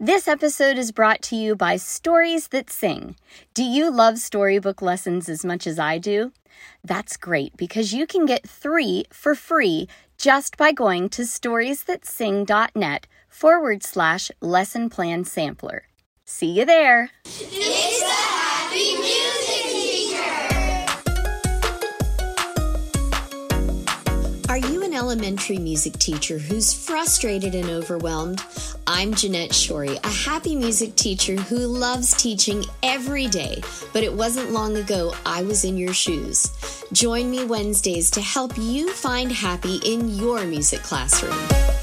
This episode is brought to you by Stories That Sing. Do you love storybook lessons as much as I do? That's great because you can get three for free just by going to storiesthatsing.net forward slash lesson plan sampler. See you there. Elementary music teacher who's frustrated and overwhelmed? I'm Jeanette Shorey, a happy music teacher who loves teaching every day, but it wasn't long ago I was in your shoes. Join me Wednesdays to help you find happy in your music classroom.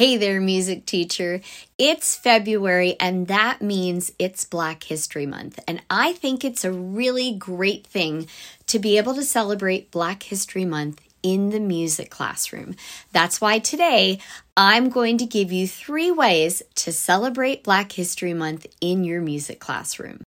Hey there, music teacher. It's February, and that means it's Black History Month. And I think it's a really great thing to be able to celebrate Black History Month in the music classroom. That's why today I'm going to give you three ways to celebrate Black History Month in your music classroom.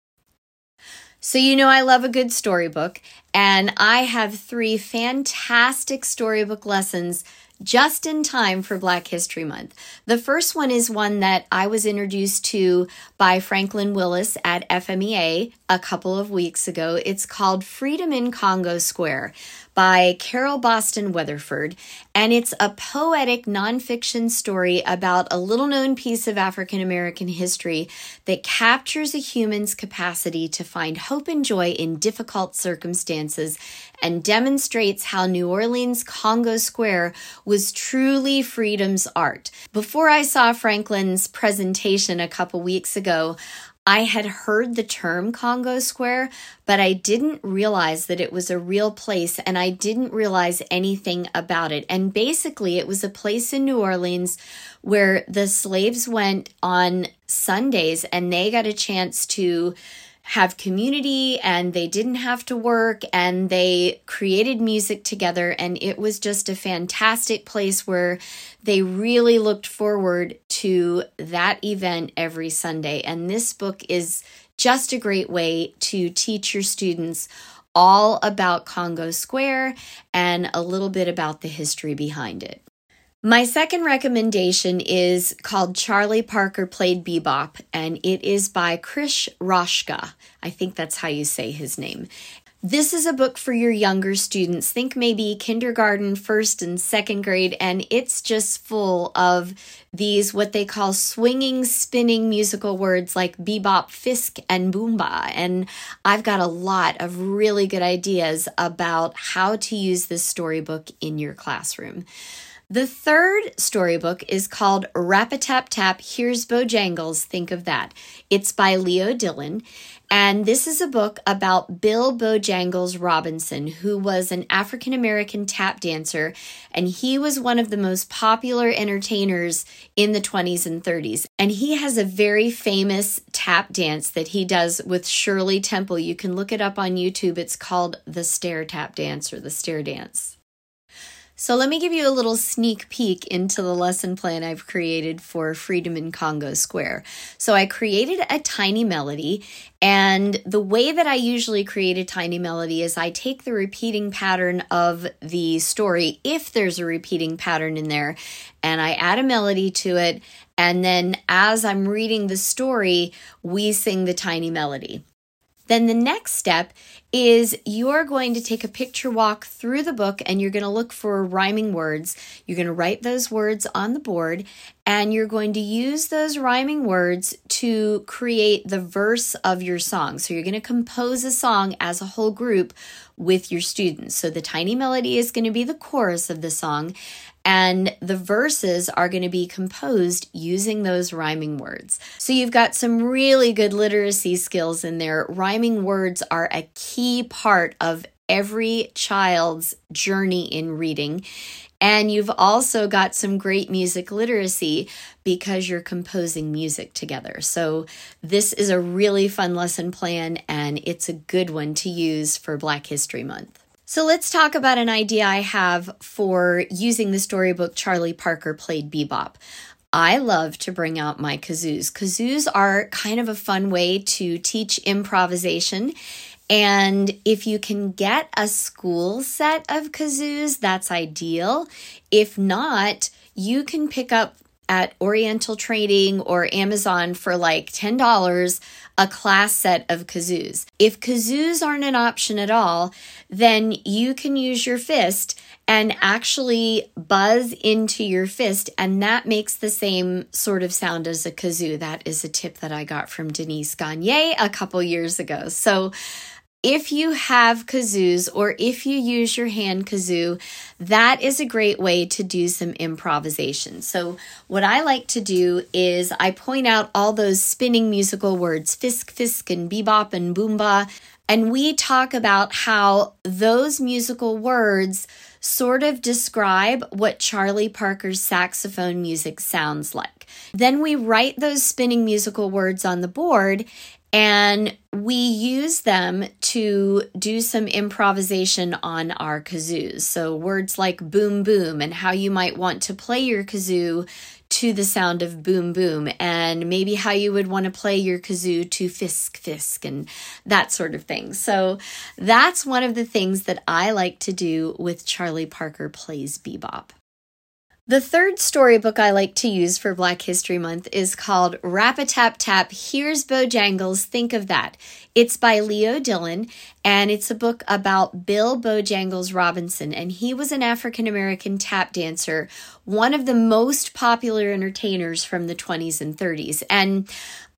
So, you know, I love a good storybook, and I have three fantastic storybook lessons just in time for Black History Month. The first one is one that I was introduced to by Franklin Willis at FMEA a couple of weeks ago. It's called Freedom in Congo Square by Carole Boston Weatherford, and it's a poetic nonfiction story about a little known piece of African American history that captures a human's capacity to find hope and joy in difficult circumstances and demonstrates how New Orleans Congo Square was truly freedom's art. Before I saw Franklin's presentation a couple weeks ago, I had heard the term Congo Square, but I didn't realize that it was a real place and I didn't realize anything about it. And basically, it was a place in New Orleans where the slaves went on Sundays and they got a chance to have community and they didn't have to work and they created music together and it was just a fantastic place where they really looked forward to that event every Sunday and this book is just a great way to teach your students all about Congo Square and a little bit about the history behind it. My second recommendation is called Charlie Parker Played Bebop, and it is by Krish Raschka. I think that's how you say his name. This is a book for your younger students. Think maybe kindergarten, first, and second grade, and it's just full of these what they call swinging, spinning musical words like bebop, fisk, and boomba. And I've got a lot of really good ideas about how to use this storybook in your classroom. The third storybook is called Rap a Tap Tap, Here's Bojangles, Think of That. It's by Leo Dillon, and this is a book about Bill Bojangles Robinson, who was an African American tap dancer, and he was one of the most popular entertainers in the 20s and 30s. And he has a very famous tap dance that he does with Shirley Temple. You can look it up on YouTube. It's called the Stair Tap Dance or the Stair Dance. So let me give you a little sneak peek into the lesson plan I've created for Freedom in Congo Square. So I created a tiny melody, and the way that I usually create a tiny melody is I take the repeating pattern of the story, if there's a repeating pattern in there, and I add a melody to it. And then as I'm reading the story, we sing the tiny melody. Then the next step is you're going to take a picture walk through the book and you're going to look for rhyming words. You're going to write those words on the board and you're going to use those rhyming words to create the verse of your song. So you're going to compose a song as a whole group with your students. So the tiny melody is going to be the chorus of the song and the verses are going to be composed using those rhyming words. So you've got some really good literacy skills in there. Rhyming words are a key part of every child's journey in reading. And you've also got some great music literacy because you're composing music together. So, this is a really fun lesson plan, and it's a good one to use for Black History Month. So let's talk about an idea I have for using the storybook Charlie Parker Played Bebop. I love to bring out my kazoos. Kazoos are kind of a fun way to teach improvisation. And if you can get a school set of kazoos, that's ideal. If not, you can pick up at Oriental Trading or Amazon for like $10 a class set of kazoos. If kazoos aren't an option at all, then you can use your fist and actually buzz into your fist, and that makes the same sort of sound as a kazoo. That is a tip that I got from Denise Gagne a couple years ago. So, if you have kazoos or if you use your hand kazoo, that is a great way to do some improvisation. So, what I like to do is I point out all those spinning musical words fisk, fisk, and bebop and boomba. And we talk about how those musical words sort of describe what Charlie Parker's saxophone music sounds like. Then we write those spinning musical words on the board and we use them to do some improvisation on our kazoos. So, words like boom boom and how you might want to play your kazoo to the sound of boom boom, and maybe how you would want to play your kazoo to fisk fisk and that sort of thing. So, that's one of the things that I like to do with Charlie Parker Plays Bebop. The third storybook I like to use for Black History Month is called Rap a Tap Tap Here's Bojangles, Think of That. It's by Leo Dillon, and it's a book about Bill Bojangles Robinson. And he was an African American tap dancer, one of the most popular entertainers from the 20s and 30s. And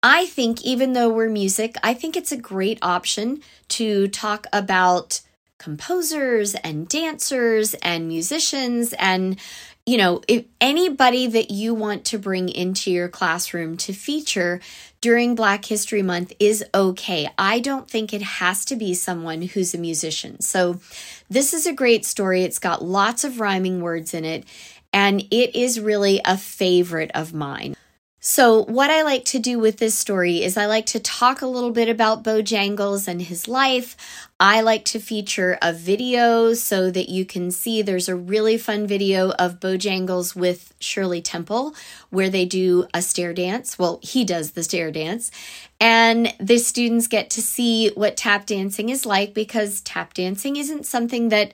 I think, even though we're music, I think it's a great option to talk about composers and dancers and musicians and you know, if anybody that you want to bring into your classroom to feature during Black History Month is okay. I don't think it has to be someone who's a musician. So, this is a great story. It's got lots of rhyming words in it, and it is really a favorite of mine. So, what I like to do with this story is I like to talk a little bit about Bojangles and his life. I like to feature a video so that you can see there's a really fun video of Bojangles with Shirley Temple where they do a stair dance. Well, he does the stair dance. And the students get to see what tap dancing is like because tap dancing isn't something that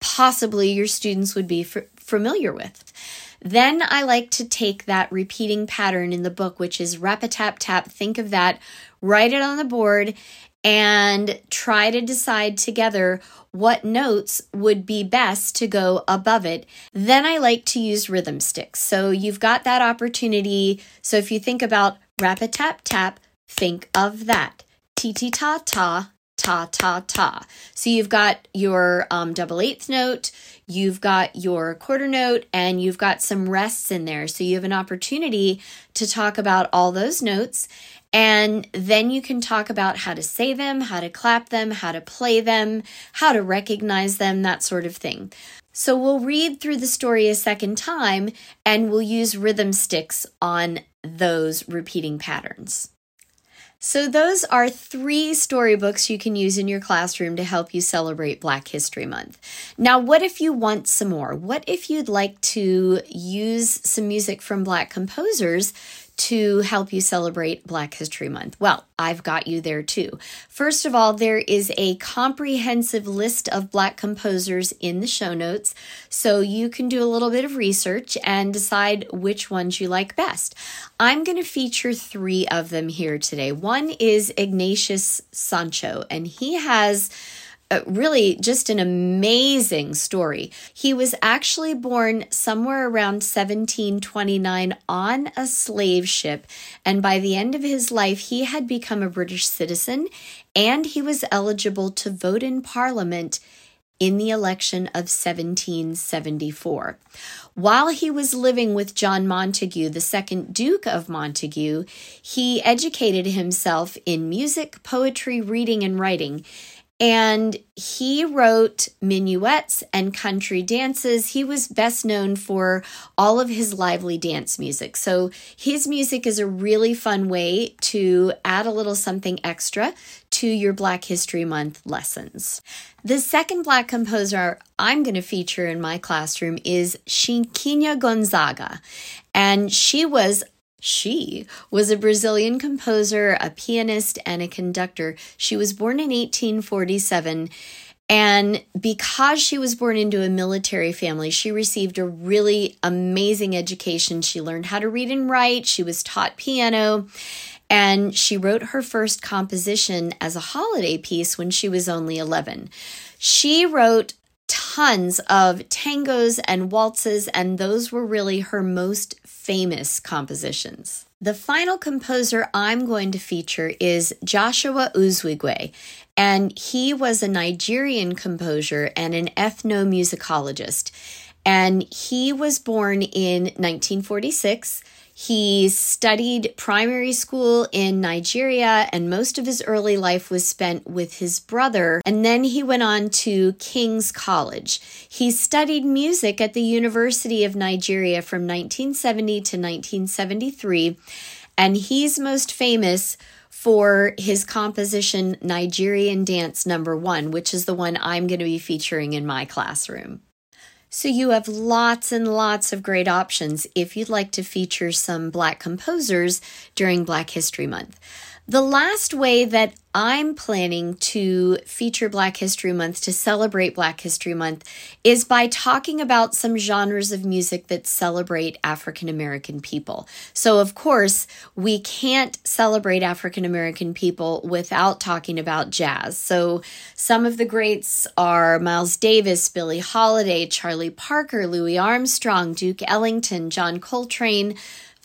possibly your students would be f- familiar with. Then I like to take that repeating pattern in the book, which is rap a tap tap, think of that, write it on the board, and try to decide together what notes would be best to go above it. Then I like to use rhythm sticks. So you've got that opportunity. So if you think about rap a tap tap, think of that. Ti ti ta ta, ta ta ta. So you've got your um, double eighth note, you've got your quarter note, and you've got some rests in there. So you have an opportunity to talk about all those notes. And then you can talk about how to say them, how to clap them, how to play them, how to recognize them, that sort of thing. So we'll read through the story a second time and we'll use rhythm sticks on those repeating patterns. So, those are three storybooks you can use in your classroom to help you celebrate Black History Month. Now, what if you want some more? What if you'd like to use some music from Black composers to help you celebrate Black History Month? Well, I've got you there too. First of all, there is a comprehensive list of Black composers in the show notes, so you can do a little bit of research and decide which ones you like best. I'm going to feature three of them here today. One is Ignatius Sancho, and he has uh, really just an amazing story. He was actually born somewhere around 1729 on a slave ship, and by the end of his life, he had become a British citizen and he was eligible to vote in Parliament in the election of 1774. While he was living with John Montagu, the second Duke of Montagu, he educated himself in music, poetry, reading, and writing. And he wrote minuets and country dances. He was best known for all of his lively dance music. So, his music is a really fun way to add a little something extra to your Black History Month lessons. The second Black composer I'm going to feature in my classroom is Chiquinha Gonzaga. And she was she was a Brazilian composer, a pianist, and a conductor. She was born in 1847 And because she was born into a military family, she received a really amazing education. She learned how to read and write, she was taught piano, and she wrote her first composition as a holiday piece when she was only 11. She wrote tons of tangos and waltzes, and those were really her most famous compositions. The final composer I'm going to feature is Joshua Uzoigwe, and he was a Nigerian composer and an ethnomusicologist. And he was born in 1946 he studied primary school in Nigeria, and most of his early life was spent with his brother. And then he went on to King's College. He studied music at the University of Nigeria from 1970 to 1973, and he's most famous for his composition Nigerian Dance Number One, which is the one I'm going to be featuring in my classroom. So you have lots and lots of great options if you'd like to feature some Black composers during Black History Month. The last way that I'm planning to feature Black History Month to celebrate Black History Month is by talking about some genres of music that celebrate African American people. So, of course, we can't celebrate African American people without talking about jazz. So, some of the greats are Miles Davis, Billie Holiday, Charlie Parker, Louis Armstrong, Duke Ellington, John Coltrane.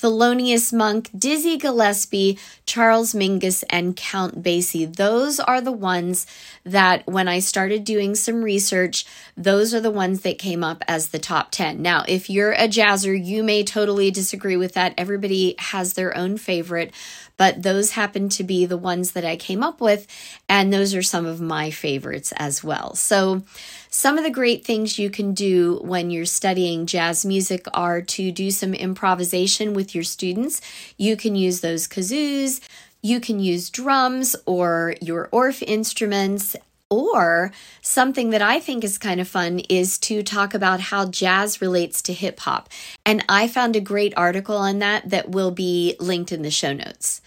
Thelonious Monk, Dizzy Gillespie, Charles Mingus, and Count Basie. Those are the ones that, when I started doing some research, those are the ones that came up as the top 10. Now, if you're a jazzer, you may totally disagree with that. Everybody has their own favorite, but those happen to be the ones that I came up with, and those are some of my favorites as well. So, some of the great things you can do when you're studying jazz music are to do some improvisation with your students. You can use those kazoos, you can use drums or your Orff instruments. Or something that I think is kind of fun is to talk about how jazz relates to hip hop. And I found a great article on that that will be linked in the show notes.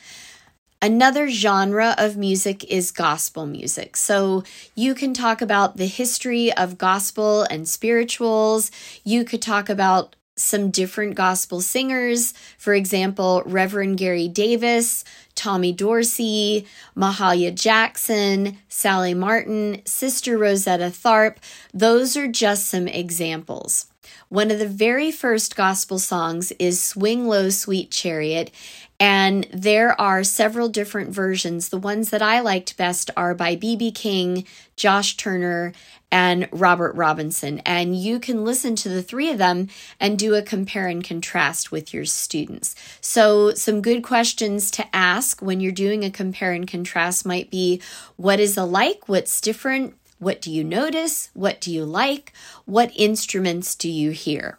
Another genre of music is gospel music. So you can talk about the history of gospel and spirituals. You could talk about some different gospel singers. For example, Reverend Gary Davis, Tommy Dorsey, Mahalia Jackson, Sallie Martin, Sister Rosetta Tharpe. Those are just some examples. One of the very first gospel songs is Swing Low, Sweet Chariot, and there are several different versions. The ones that I liked best are by B.B. King, Josh Turner, and Robert Robinson. And you can listen to the three of them and do a compare and contrast with your students. So, some good questions to ask when you're doing a compare and contrast might be what is alike? What's different? What do you notice? What do you like? What instruments do you hear?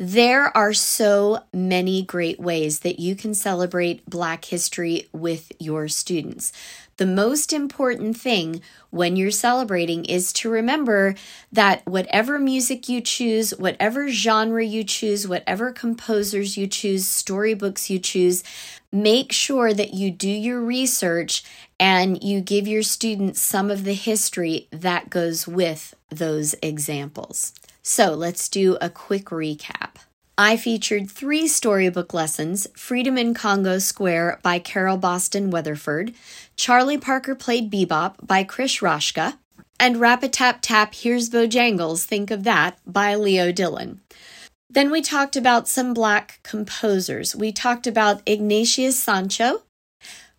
There are so many great ways that you can celebrate Black history with your students. The most important thing when you're celebrating is to remember that whatever music you choose, whatever genre you choose, whatever composers you choose, storybooks you choose, make sure that you do your research and you give your students some of the history that goes with those examples. So let's do a quick recap. I featured three storybook lessons Freedom in Congo Square by Carole Boston Weatherford, Charlie Parker Played Bebop by Krish Raschka, and Rap-a-Tap Tap Here's Bojangles, Think of That by Leo Dillon. Then we talked about some black composers. We talked about Ignatius Sancho.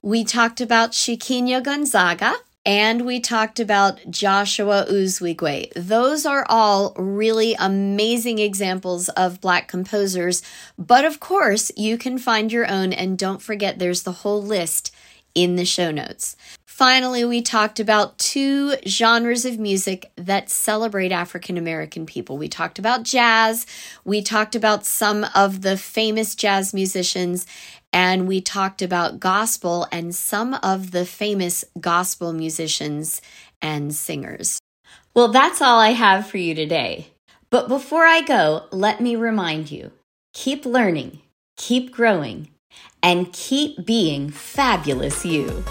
We talked about Chiquinha Gonzaga and we talked about Joshua Uzoigwe. Those are all really amazing examples of Black composers, but of course, you can find your own, and don't forget there's the whole list in the show notes. Finally, we talked about two genres of music that celebrate African American people. We talked about jazz, we talked about some of the famous jazz musicians, and we talked about gospel and some of the famous gospel musicians and singers. Well, that's all I have for you today. But before I go, let me remind you keep learning, keep growing, and keep being fabulous you.